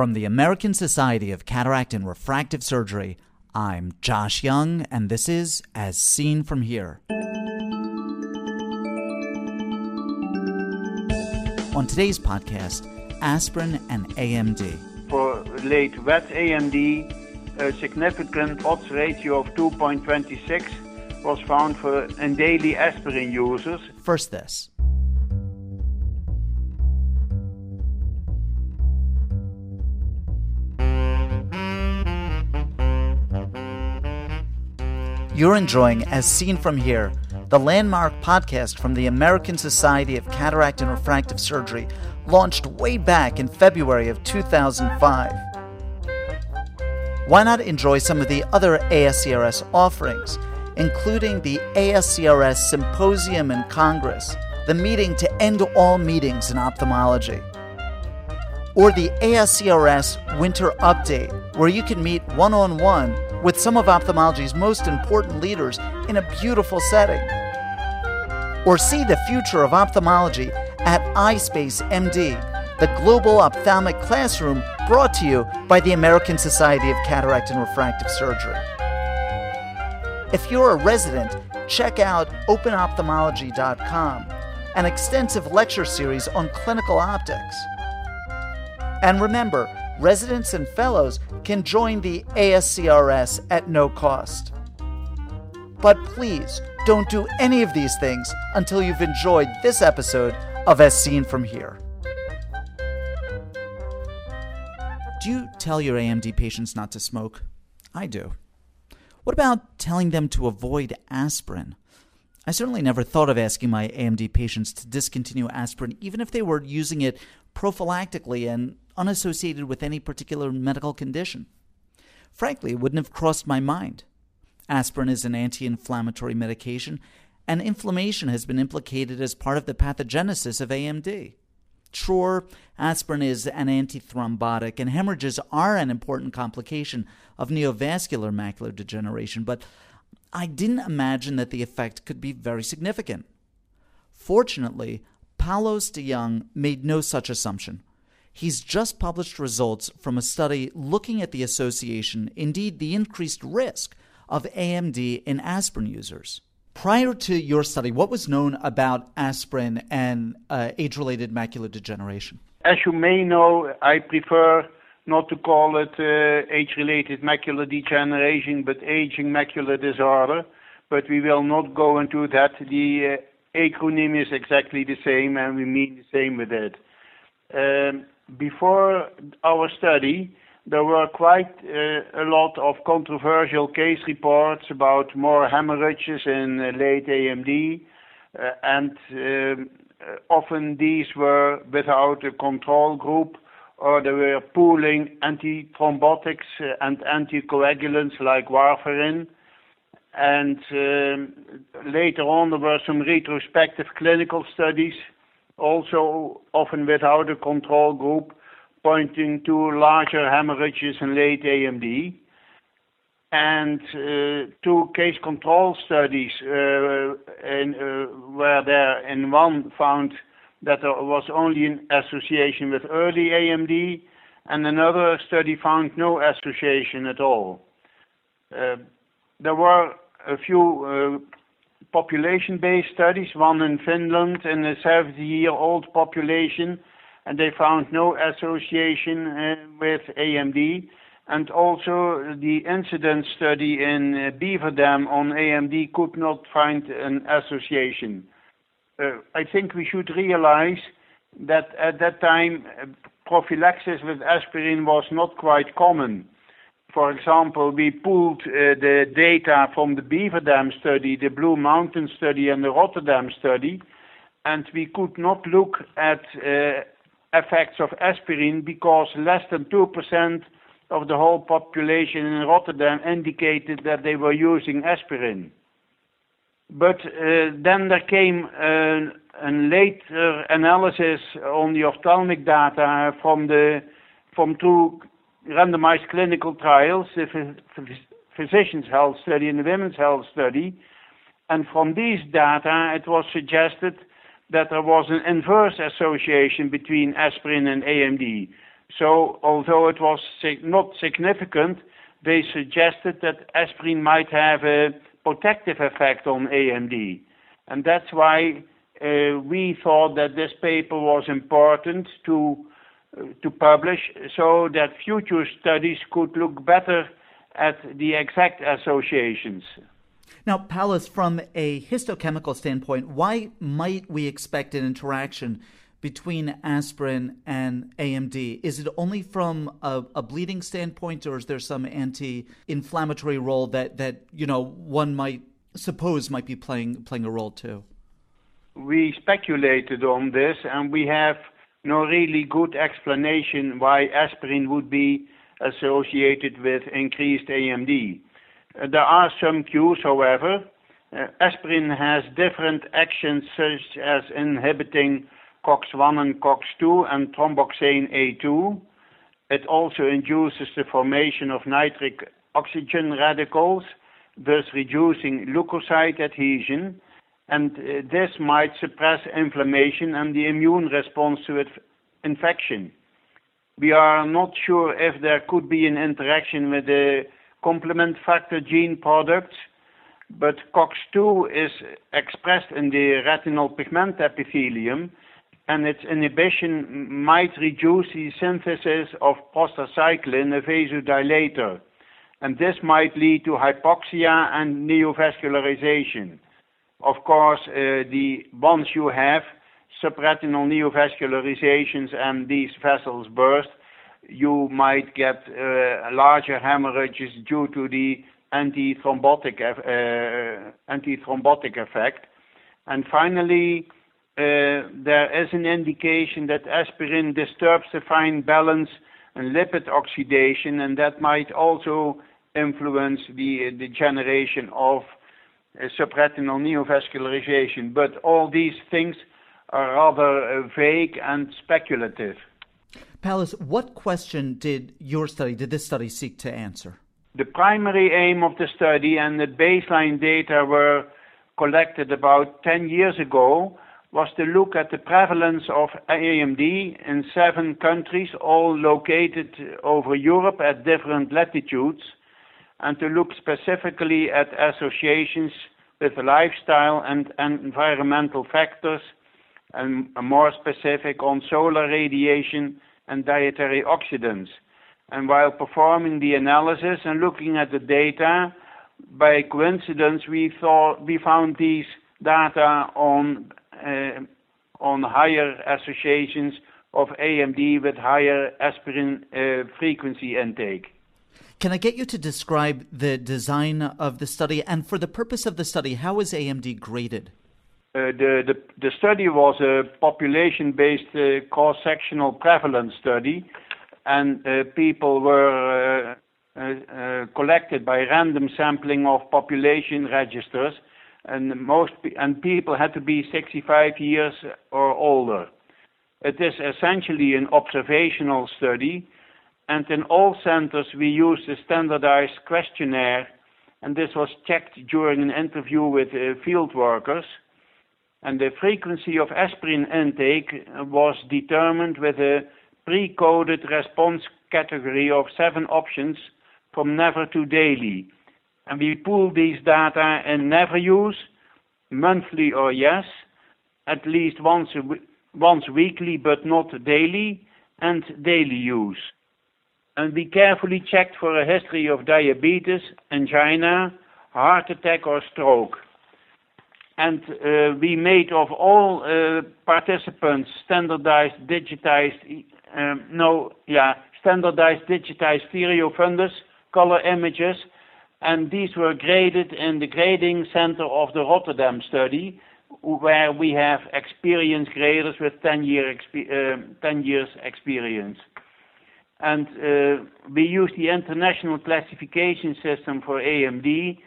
From the American Society of Cataract and Refractive Surgery, I'm Josh Young, and this is As Seen From Here. On today's podcast, aspirin and AMD. For late wet AMD, a significant odds ratio of 2.26 was found for in daily aspirin users. First, this. You're enjoying As Seen From Here, the landmark podcast from the American Society of Cataract and Refractive Surgery, launched way back in February of 2005. Why not enjoy some of the other ASCRS offerings, including the ASCRS Symposium and Congress, the meeting to end all meetings in ophthalmology? or the ASCRS Winter Update, where you can meet one on one with some of ophthalmology's most important leaders in a beautiful setting. Or see the future of ophthalmology at iSpace MD, the global ophthalmic classroom brought to you by the American Society of Cataract and Refractive Surgery. If you're a resident, check out openophthalmology.com, an extensive lecture series on clinical optics. And remember, residents and fellows can join the ASCRS at no cost. But please don't do any of these things until you've enjoyed this episode of As Seen From Here. Do you tell your AMD patients not to smoke? I do. What about telling them to avoid aspirin? I certainly never thought of asking my AMD patients to discontinue aspirin, even if they were using it prophylactically and unassociated with any particular medical condition. Frankly, it wouldn't have crossed my mind. Aspirin is an anti inflammatory medication, and inflammation has been implicated as part of the pathogenesis of AMD. Sure, aspirin is an antithrombotic, and hemorrhages are an important complication of neovascular macular degeneration, but I didn't imagine that the effect could be very significant. Fortunately, Paulus de Jong made no such assumption. He's just published results from a study looking at the association, indeed, the increased risk of AMD in aspirin users. Prior to your study, what was known about aspirin and uh, age related macular degeneration? As you may know, I prefer not to call it uh, age related macular degeneration, but aging macular disorder. But we will not go into that. The uh, acronym is exactly the same, and we mean the same with it. Um, before our study, there were quite uh, a lot of controversial case reports about more hemorrhages in late AMD, uh, and um, often these were without a control group, or they were pooling antithrombotics and anticoagulants like warfarin. And um, later on, there were some retrospective clinical studies also often without a control group, pointing to larger hemorrhages in late AMD. And uh, two case control studies, uh, in, uh, there in one found that there was only an association with early AMD, and another study found no association at all. Uh, there were a few uh, population-based studies, one in Finland in a 70-year-old population, and they found no association uh, with AMD. And also the incidence study in uh, Beaver Dam on AMD could not find an association. Uh, I think we should realize that at that time uh, prophylaxis with aspirin was not quite common for example, we pulled uh, the data from the Beaver Dam study, the Blue Mountain study, and the Rotterdam study, and we could not look at uh, effects of aspirin because less than 2% of the whole population in Rotterdam indicated that they were using aspirin. But uh, then there came a later analysis on the ophthalmic data from the from two randomized clinical trials, the physician's health study and the women's health study. And from these data, it was suggested that there was an inverse association between aspirin and AMD. So, although it was not significant, they suggested that aspirin might have a protective effect on AMD. And that's why uh, we thought that this paper was important to, to publish so that future studies could look better at the exact associations. Now, Paulus, from a histochemical standpoint, why might we expect an interaction between aspirin and AMD? Is it only from a, a bleeding standpoint, or is there some anti-inflammatory role that, that you know one might suppose might be playing playing a role too? We speculated on this, and we have no really good explanation why aspirin would be associated with increased AMD. Uh, there are some cues, however. Uh, aspirin has different actions such as inhibiting COX-1 and COX-2 and thromboxane A2. It also induces the formation of nitric oxygen radicals, thus reducing leukocyte adhesion, and uh, this might suppress inflammation and the immune response to infection. We are not sure if there could be an interaction with the complement factor gene products, but COX-2 is expressed in the retinal pigment epithelium, and its inhibition might reduce the synthesis of prostacyclin, a vasodilator, and this might lead to hypoxia and neovascularization. Of course, uh, the once you have subretinal neovascularizations and these vessels burst, you might get uh, larger hemorrhages due to the antithrombotic, uh, antithrombotic effect. And finally, there is an indication that aspirin disturbs the fine balance and lipid oxidation, and that might also influence the, the generation of subretinal neovascularization. But all these things are rather uh, vague and speculative. Paulus, what question did your study, did this study seek to answer? The primary aim of the study and the baseline data were collected about 10 years ago was to look at the prevalence of AMD in seven countries, all located over Europe at different latitudes, and to look specifically at associations with lifestyle and, and environmental factors, and more specific on solar radiation and dietary oxidants. And while performing the analysis and looking at the data, by coincidence, we thought we found these data on uh, on higher associations of AMD with higher aspirin uh, frequency intake. Can I get you to describe the design of the study? And for the purpose of the study, how is AMD graded? Uh, the, the, the, study was a population based uh, cross sectional prevalence study, and uh, people were uh, uh, collected by random sampling of population registers, and, most, and people had to be 65 years or older. It is essentially an observational study, and in all centers we used a standardized questionnaire, and this was checked during an interview with uh, field workers and the frequency of aspirin intake was determined with a pre-coded response category of seven options from never to daily. And we pool these data in never use, monthly or yes, at least once, once weekly but not daily, and daily use. And we carefully checked for a history of diabetes, angina, heart attack or stroke. And uh, we made of all uh, participants standardized digitized um, no yeah standardized digitized stereo fundus color images and these were graded in the grading center of the Rotterdam study where we have experienced graders with 10 year uh, 10 years experience and uh, we use the international classification system for AMD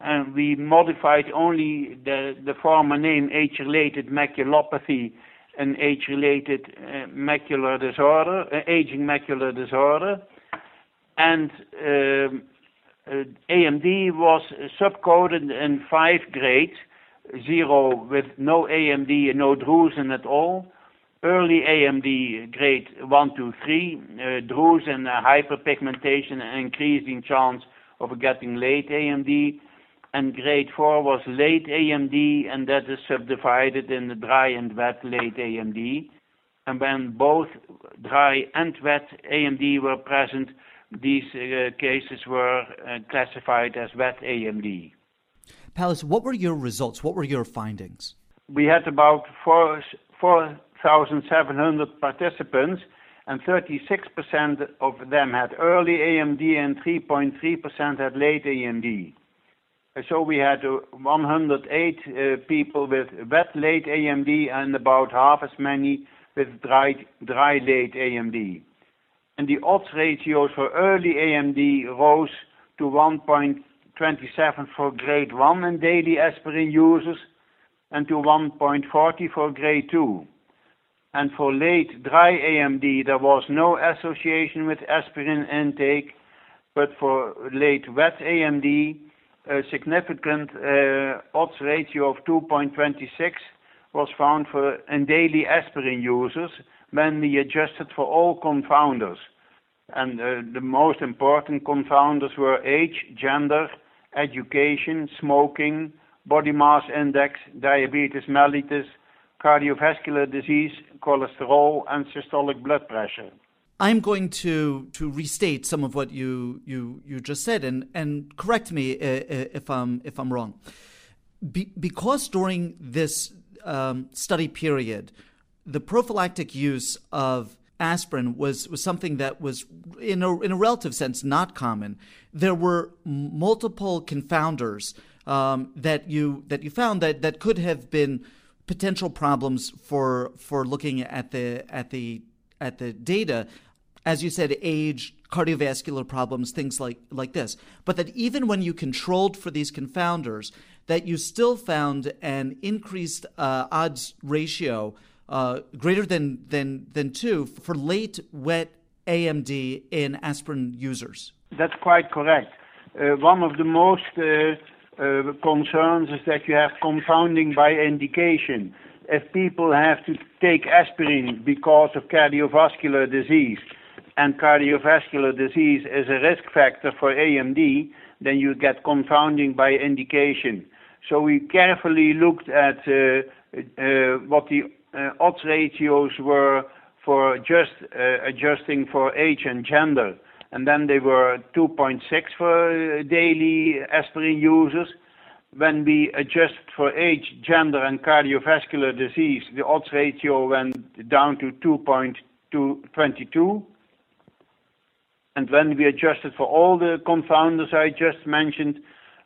and we modified only the, the former name age-related maculopathy and age-related uh, macular disorder, uh, aging macular disorder. And um, uh, AMD was subcoded in five grades, zero with no AMD and no drusen at all, early AMD grade 1 to 3, uh, drusen and hyperpigmentation and increasing chance of getting late AMD. And grade 4 was late AMD, and that is subdivided in the dry and wet late AMD. And when both dry and wet AMD were present, these uh, cases were uh, classified as wet AMD. Paulus, what were your results? What were your findings? We had about 4,700 participants, and 36% of them had early AMD and 3.3% had late AMD. So we had uh, 108 uh, people with wet late AMD and about half as many with dry, late AMD. And the odds ratios for early AMD rose to 1.27 for grade 1 in daily aspirin users and to 1.40 for grade 2. And for late dry AMD, there was no association with aspirin intake, but for late wet AMD, a significant uh, odds ratio of 2.26 was found for in daily aspirin users when we adjusted for all confounders. And uh, the most important confounders were age, gender, education, smoking, body mass index, diabetes mellitus, cardiovascular disease, cholesterol, and systolic blood pressure. I'm going to to restate some of what you you you just said, and and correct me if I'm if I'm wrong. Be, because during this um, study period, the prophylactic use of aspirin was, was something that was, in a, in a relative sense, not common. There were multiple confounders um, that you that you found that, that could have been potential problems for for looking at the at the at the data as you said, age, cardiovascular problems, things like, like this. But that even when you controlled for these confounders, that you still found an increased uh, odds ratio uh, greater than, than, than two for late wet AMD in aspirin users. That's quite correct. Uh, one of the most uh, concerns is that you have confounding by indication. If people have to take aspirin because of cardiovascular disease, and cardiovascular disease is a risk factor for AMD, then you get confounding by indication. So we carefully looked at uh, uh, what the uh, odds ratios were for just uh, adjusting for age and gender. And then they were 2.6 for daily aspirin users. When we adjust for age, gender, and cardiovascular disease, the odds ratio went down to 2.22 and when we adjusted for all the confounders I just mentioned,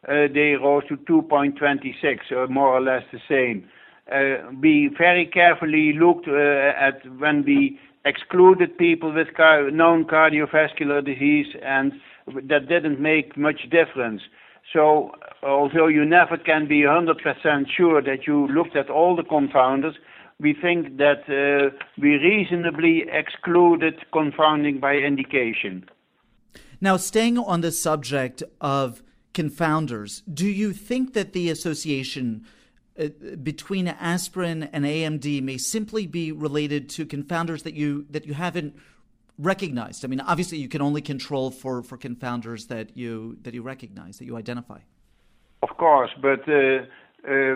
uh, they rose to 2.26, or more or less the same. Uh, we very carefully looked uh, at when we excluded people with known cardiovascular disease, and that didn't make much difference. So, although you never can be 100% sure that you looked at all the confounders, we think that uh, we reasonably excluded confounding by indication. Now, staying on the subject of confounders, do you think that the association between aspirin and AMD may simply be related to confounders that you that you haven't recognized? I mean, obviously, you can only control for, for confounders that you that you recognize that you identify. Of course, but. Uh, uh,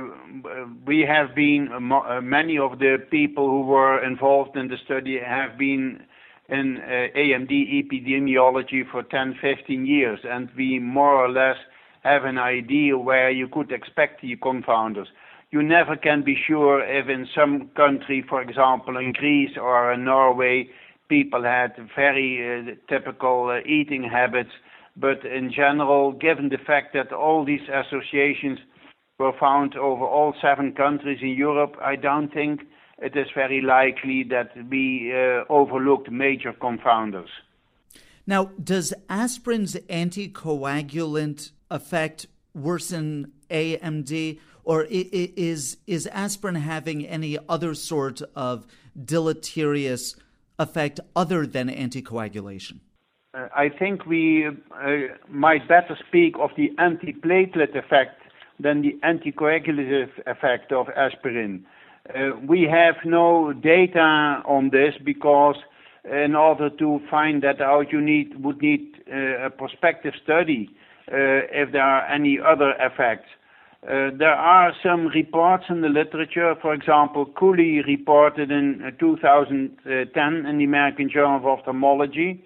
we have been uh, many of the people who were involved in the study have been in uh, AMD epidemiology for 10, 15 years, and we more or less have an idea where you could expect the confounders. You never can be sure if in some country, for example in Greece or in Norway, people had very uh, typical uh, eating habits, but in general, given the fact that all these associations were found over all seven countries in Europe, I don't think it is very likely that we uh, overlooked major confounders. Now, does aspirin's anticoagulant effect worsen AMD, or is is aspirin having any other sort of deleterious effect other than anticoagulation? Uh, I think we uh, might better speak of the antiplatelet effect than the anticoagulative effect of aspirin. Uh, we have no data on this because in order to find that out, you need would need uh, a prospective study uh, if there are any other effects. Uh, there are some reports in the literature. For example, Kuhli reported in uh, 2010 in the American Journal of Ophthalmology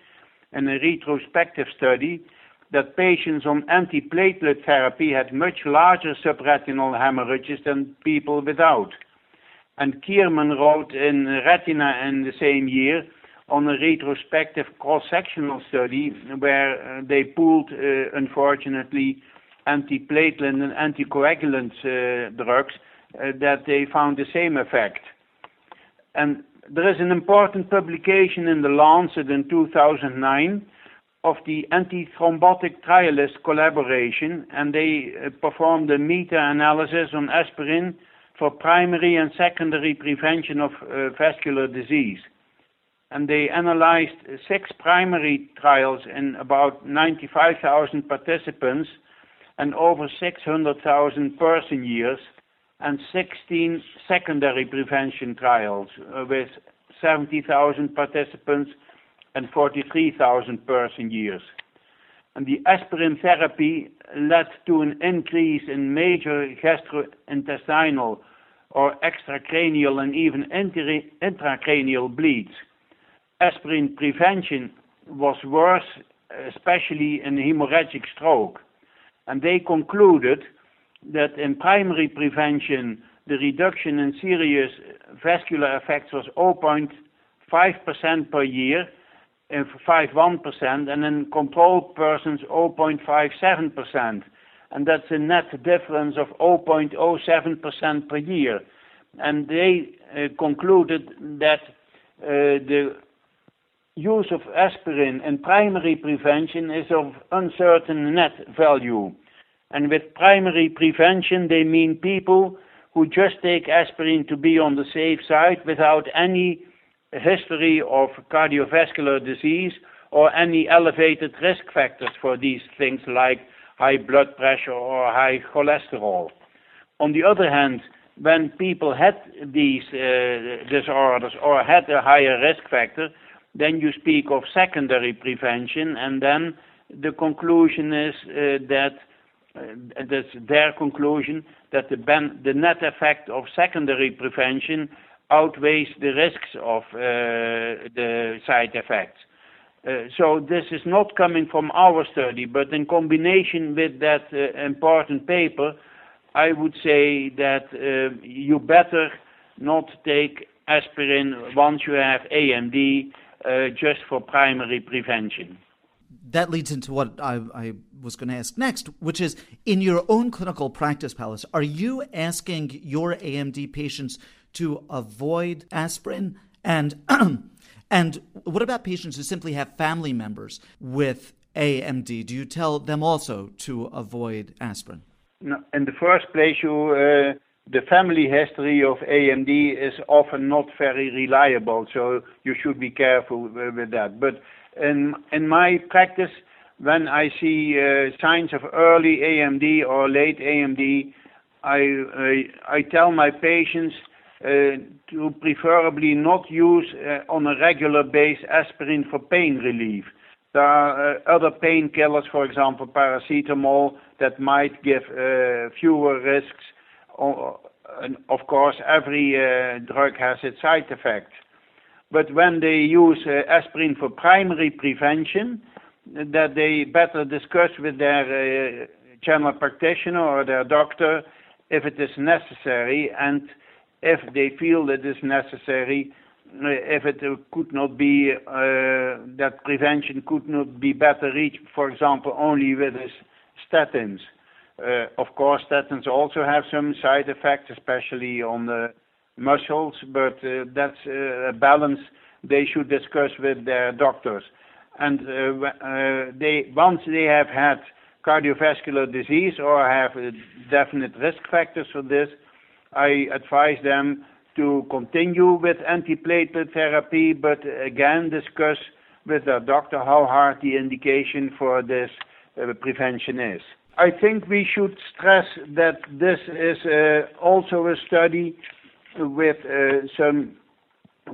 in a retrospective study that patients on antiplatelet therapy had much larger subretinal hemorrhages than people without. And Kiernan wrote in Retina in the same year on a retrospective cross-sectional study where uh, they pooled, uh, unfortunately, antiplatelet and anticoagulant uh, drugs uh, that they found the same effect. And there is an important publication in the Lancet in 2009 of the antithrombotic trialist collaboration, and they uh, performed a meta-analysis on aspirin for primary and secondary prevention of vascular disease. And they analyzed six primary trials in about 95,000 participants and over 600,000 person years, and 16 secondary prevention trials uh, with 70,000 participants and 43,000 person years. And the aspirin therapy led to an increase in major gastrointestinal or extracranial and even intracranial bleeds. Aspirin prevention was worse, especially in hemorrhagic stroke and they concluded that in primary prevention, the reduction in serious vascular effects was 0.5% per year, 5.1%, and in control persons 0.57%. And that's a net difference of 0.07% per year. And they uh, concluded that uh, the use of aspirin in primary prevention is of uncertain net value. And with primary prevention, they mean people who just take aspirin to be on the safe side without any history of cardiovascular disease or any elevated risk factors for these things like high blood pressure or high cholesterol. On the other hand, when people had these uh, disorders or had a higher risk factor, then you speak of secondary prevention, and then the conclusion is uh, that uh, that's their conclusion that the, net effect of secondary prevention outweighs the risks of uh, the side effects. So this is not coming from our study, but in combination with that important paper, I would say that you better not take aspirin once you have AMD uh, just for primary prevention. That leads into what I, I was going to ask next, which is in your own clinical practice, Paulus, are you asking your AMD patients to avoid aspirin? And and what about patients who simply have family members with AMD? Do you tell them also to avoid aspirin? No, in the first place, you uh, the family history of AMD is often not very reliable, so you should be careful with that. But in in my practice, when I see uh, signs of early AMD or late AMD, I I, I tell my patients uh, to preferably not use uh, on a regular basis aspirin for pain relief. There are uh, other painkillers, for example, paracetamol, that might give uh, fewer risks of course, every uh, drug has its side effects. But when they use uh, aspirin for primary prevention, that they better discuss with their uh, general practitioner or their doctor if it is necessary and if they feel that it is necessary, if it could not be that prevention could not be better reached, for example, only with statins. Uh, of course, statins also have some side effects, especially on the muscles, but uh, that's uh, a balance they should discuss with their doctors. And they once they have had cardiovascular disease or have definite risk factors for this, I advise them to continue with antiplatelet therapy, but again discuss with their doctor how hard the indication for this prevention is. I think we should stress that this is uh, also a study with uh, some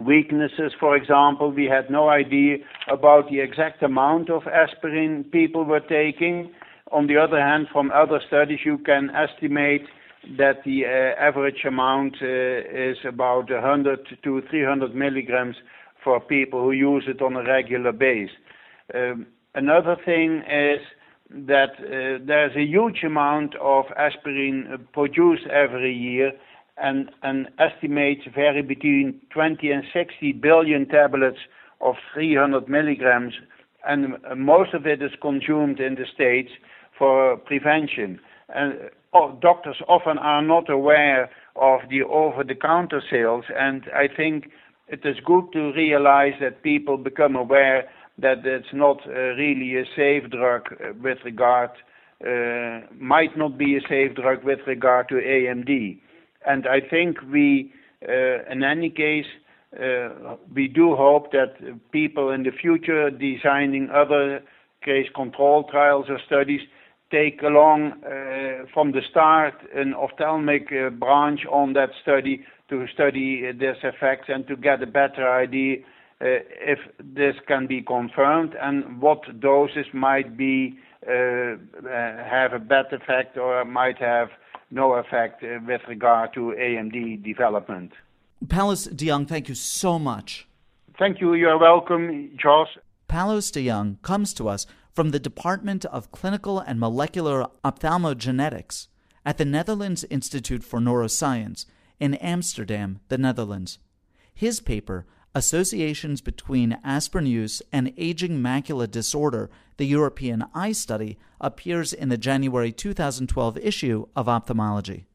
weaknesses. For example, we had no idea about the exact amount of aspirin people were taking. On the other hand, from other studies, you can estimate that the uh, average amount is about 100 to 300 milligrams for people who use it on a regular basis. Um, another thing is that uh, there's a huge amount of aspirin uh, produced every year, and, estimates vary between 20 and 60 billion tablets of 300 milligrams, and uh, most of it is consumed in the States for prevention. And uh, oh, doctors often are not aware of the over-the-counter sales, and I think it is good to realize that people become aware that it's not uh, really a safe drug uh, with regard, uh, might not be a safe drug with regard to AMD. And I think we, in any case, we do hope that people in the future designing other case control trials or studies take along from the start an ophthalmic branch on that study to study this effect and to get a better idea if this can be confirmed and what doses might be uh, have a bad effect or might have no effect uh, with regard to AMD development. Paulus de Jong, thank you so much. Thank you. You're welcome, Josh. Paulus de Jong comes to us from the Department of Clinical and Molecular Ophthalmogenetics at the Netherlands Institute for Neuroscience in Amsterdam, the Netherlands. His paper, Associations Between Aspirin Use and Aging Macula Disorder, the European Eye Study, appears in the January 2012 issue of Ophthalmology.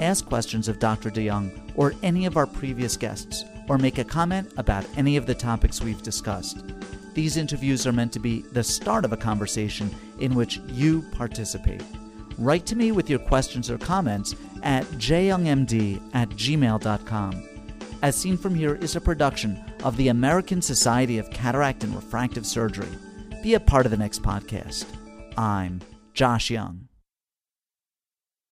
Ask questions of Dr. de Jong or any of our previous guests or make a comment about any of the topics we've discussed. These interviews are meant to be the start of a conversation in which you participate. Write to me with your questions or comments at jyoungmd at gmail.com. As Seen From Here is a production of the American Society of Cataract and Refractive Surgery. Be a part of the next podcast. I'm Josh Young.